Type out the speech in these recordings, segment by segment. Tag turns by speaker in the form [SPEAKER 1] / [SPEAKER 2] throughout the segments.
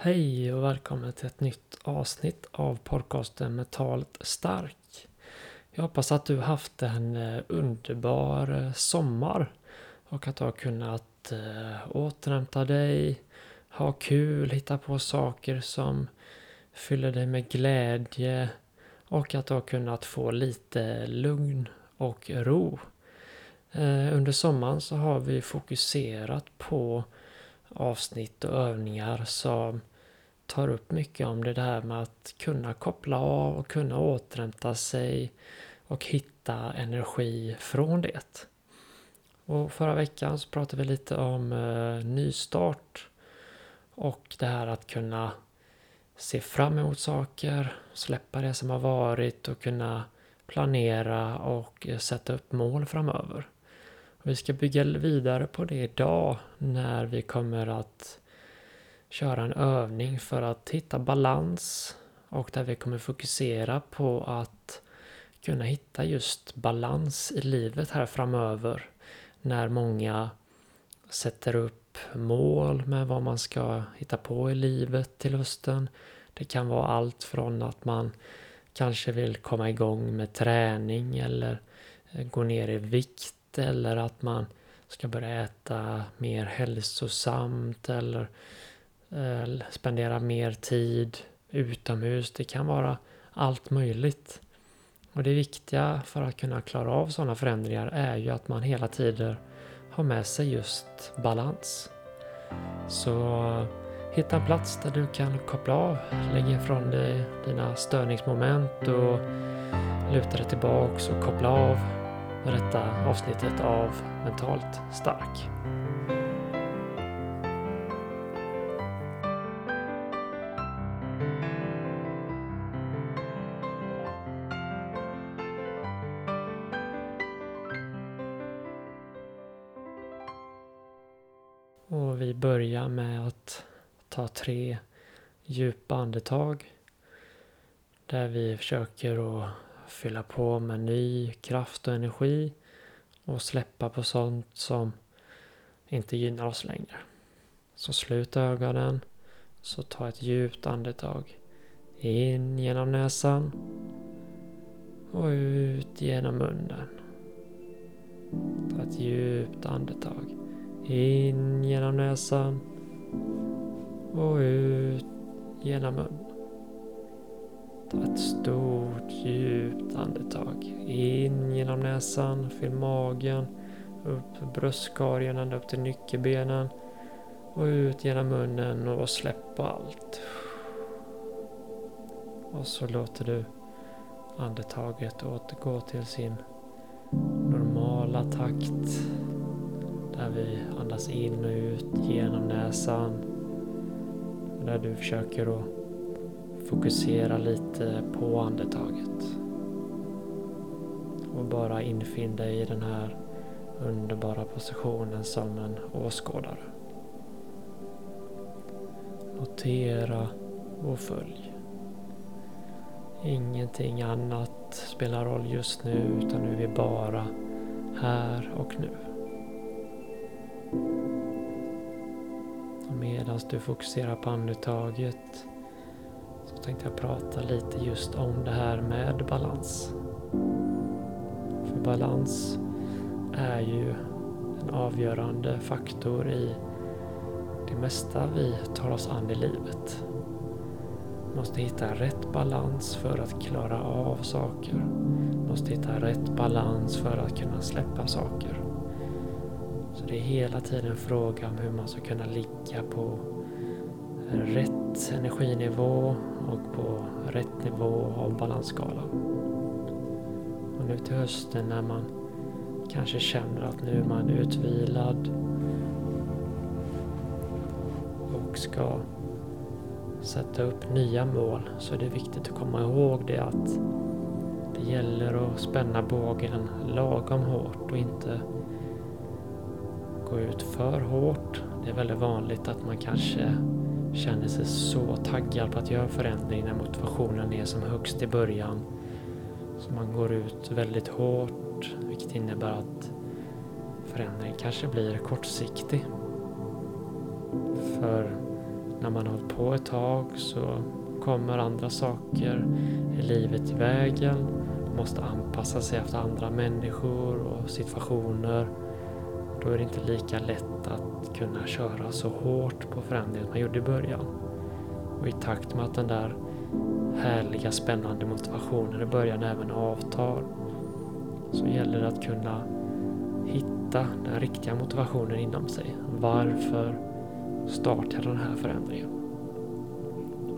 [SPEAKER 1] Hej och välkommen till ett nytt avsnitt av podcasten Metalt stark. Jag hoppas att du haft en eh, underbar eh, sommar och att du har kunnat eh, återhämta dig, ha kul, hitta på saker som fyller dig med glädje och att du har kunnat få lite lugn och ro. Under sommaren så har vi fokuserat på avsnitt och övningar som tar upp mycket om det där med att kunna koppla av och kunna återhämta sig och hitta energi från det. Och förra veckan så pratade vi lite om eh, nystart och det här att kunna se fram emot saker, släppa det som har varit och kunna planera och eh, sätta upp mål framöver. Vi ska bygga vidare på det idag när vi kommer att köra en övning för att hitta balans och där vi kommer fokusera på att kunna hitta just balans i livet här framöver när många sätter upp mål med vad man ska hitta på i livet till hösten. Det kan vara allt från att man kanske vill komma igång med träning eller eh, gå ner i vikt eller att man ska börja äta mer hälsosamt eller Eh, spendera mer tid utomhus. Det kan vara allt möjligt. Och det viktiga för att kunna klara av sådana förändringar är ju att man hela tiden har med sig just balans. Så hitta en plats där du kan koppla av, lägga ifrån dig dina störningsmoment och luta dig tillbaks och koppla av med detta avsnittet av Mentalt stark. Tre djupa andetag. Där vi försöker att fylla på med ny kraft och energi och släppa på sånt som inte gynnar oss längre. Så slut ögonen. Så ta ett djupt andetag. In genom näsan och ut genom munnen. Ta ett djupt andetag. In genom näsan och ut genom munnen. Ta ett stort djupt andetag. In genom näsan, fyll magen, upp bröstkorgen ända upp till nyckelbenen och ut genom munnen och släpp allt. Och så låter du andetaget återgå till sin normala takt. Där vi andas in och ut genom näsan. Där du försöker att fokusera lite på andetaget. Och bara infinn dig i den här underbara positionen som en åskådare. Notera och följ. Ingenting annat spelar roll just nu utan nu är vi bara här och nu. Medan du fokuserar på andetaget så tänkte jag prata lite just om det här med balans. För balans är ju en avgörande faktor i det mesta vi tar oss an i livet. Vi måste hitta rätt balans för att klara av saker. Vi måste hitta rätt balans för att kunna släppa saker. Det är hela tiden fråga om hur man ska kunna ligga på rätt energinivå och på rätt nivå av balansskalan. Och nu till hösten när man kanske känner att nu är man utvilad och ska sätta upp nya mål så är det viktigt att komma ihåg det att det gäller att spänna bågen lagom hårt och inte gå ut för hårt. Det är väldigt vanligt att man kanske känner sig så taggad på att göra förändring när motivationen är som högst i början. Så man går ut väldigt hårt vilket innebär att förändringen kanske blir kortsiktig. För när man har hållit på ett tag så kommer andra saker i livet i vägen. Man måste anpassa sig efter andra människor och situationer. Då är det inte lika lätt att kunna köra så hårt på förändringen som man gjorde i början. Och i takt med att den där härliga spännande motivationen i början även avtar så gäller det att kunna hitta den riktiga motivationen inom sig. Varför startar den här förändringen?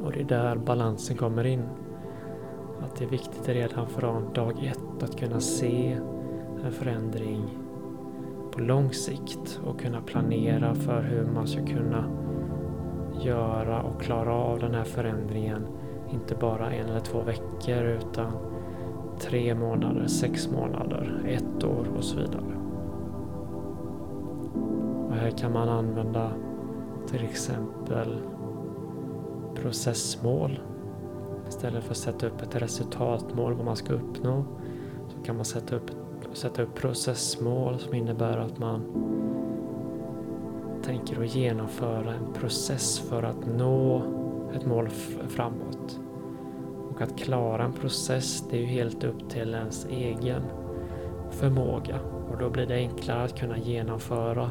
[SPEAKER 1] Och det är där balansen kommer in. Att det är viktigt redan från dag ett att kunna se en förändring på lång sikt och kunna planera för hur man ska kunna göra och klara av den här förändringen. Inte bara en eller två veckor utan tre månader, sex månader, ett år och så vidare. Och här kan man använda till exempel processmål. Istället för att sätta upp ett resultatmål vad man ska uppnå så kan man sätta upp, sätta upp processmål som innebär att man tänker att genomföra en process för att nå ett mål framåt. Och att klara en process det är ju helt upp till ens egen förmåga och då blir det enklare att kunna genomföra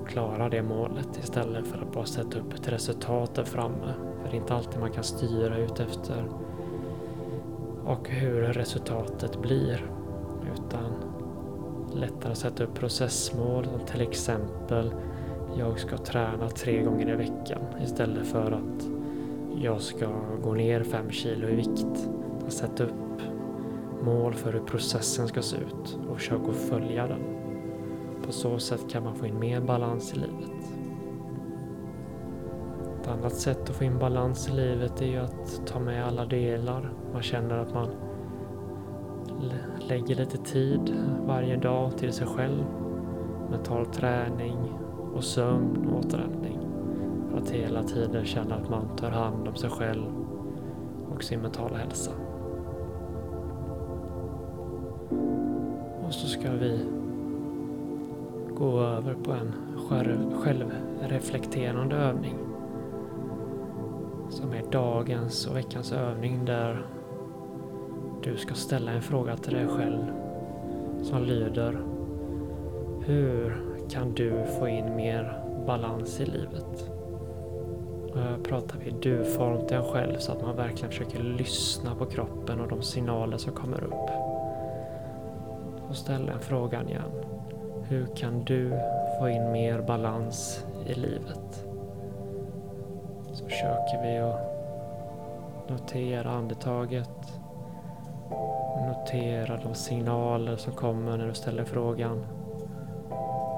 [SPEAKER 1] och klara det målet istället för att bara sätta upp ett resultat där framme. För det är inte alltid man kan styra ut efter och hur resultatet blir. Utan lättare att sätta upp processmål som till exempel jag ska träna tre gånger i veckan istället för att jag ska gå ner fem kilo i vikt. Att sätta upp mål för hur processen ska se ut och försöka följa den. På så sätt kan man få in mer balans i livet. Ett annat sätt att få in balans i livet är ju att ta med alla delar. Man känner att man lägger lite tid varje dag till sig själv. Mental träning och sömn och återhämtning. För att hela tiden känna att man tar hand om sig själv och sin mentala hälsa. Och så ska vi gå över på en självreflekterande övning. Som är dagens och veckans övning där du ska ställa en fråga till dig själv som lyder Hur kan du få in mer balans i livet? Och här pratar vi du-form till en själv så att man verkligen försöker lyssna på kroppen och de signaler som kommer upp. Och ställ den frågan igen. Hur kan du få in mer balans i livet? Så försöker vi att notera andetaget. Notera de signaler som kommer när du ställer frågan.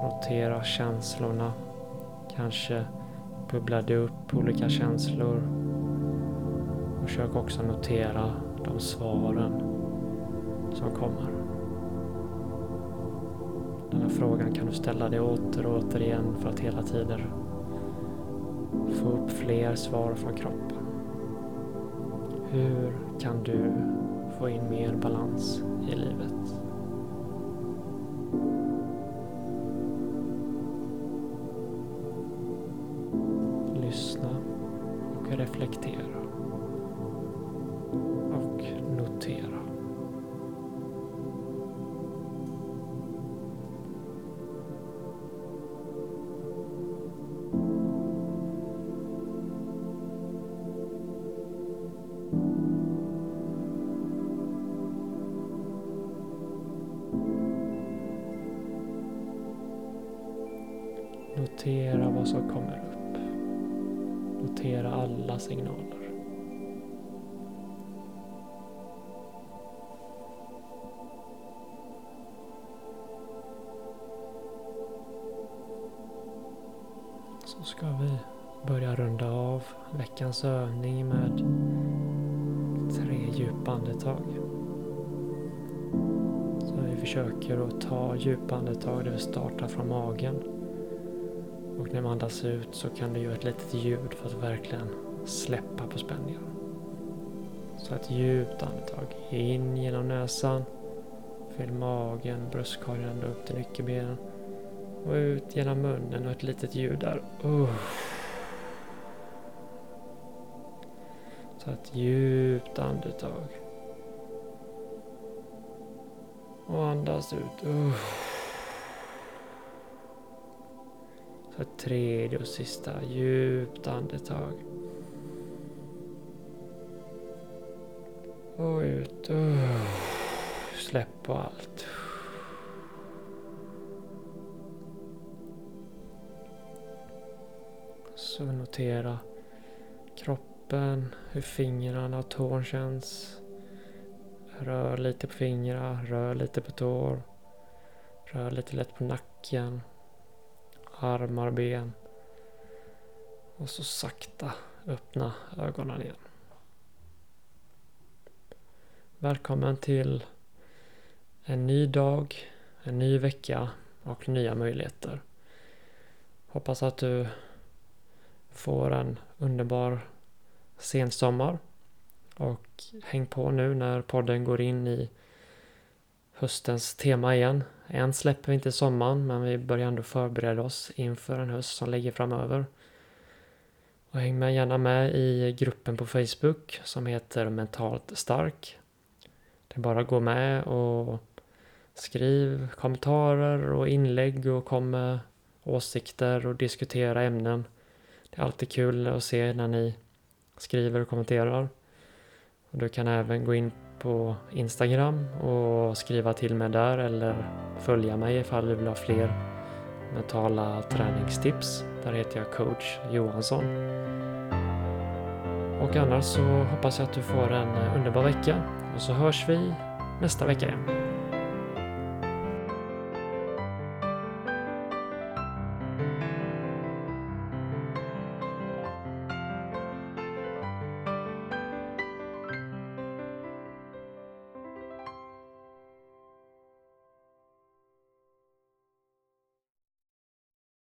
[SPEAKER 1] Notera känslorna. Kanske bubblar det upp olika känslor. Försök också notera de svaren som kommer. Den här frågan kan du ställa dig åter och åter igen för att hela tiden få upp fler svar från kroppen. Hur kan du få in mer balans i livet? Lyssna och reflektera. Och notera. Notera vad som kommer upp. Notera alla signaler. Så ska vi börja runda av veckans övning med tre djupa andetag. Så vi försöker att ta djupa andetag där vi startar från magen. Och när man andas ut så kan du göra ett litet ljud för att verkligen släppa på spänningen. Så ett djupt andetag in genom näsan. Fyll magen, bröstkorgen ända upp till nyckelbenen. Och ut genom munnen och ett litet ljud där. Uh. Så ett djupt andetag. Och andas ut. Uh. Ta ett tredje och sista djupt andetag. Och ut. Släpp på allt. Så notera kroppen, hur fingrarna och tån känns. Rör lite på fingrar, rör lite på tår. Rör lite lätt på nacken. Armar, ben. Och så sakta öppna ögonen igen. Välkommen till en ny dag, en ny vecka och nya möjligheter. Hoppas att du får en underbar sensommar. Och häng på nu när podden går in i höstens tema igen. Än släpper vi inte sommaren men vi börjar ändå förbereda oss inför en höst som ligger framöver. Och häng med gärna med i gruppen på Facebook som heter Mentalt Stark. Det är bara att gå med och skriv kommentarer och inlägg och kom med åsikter och diskutera ämnen. Det är alltid kul att se när ni skriver och kommenterar. Och du kan även gå in på Instagram och skriva till mig där eller följa mig ifall du vill ha fler mentala träningstips. Där heter jag coach Johansson. Och annars så hoppas jag att du får en underbar vecka och så hörs vi nästa vecka igen.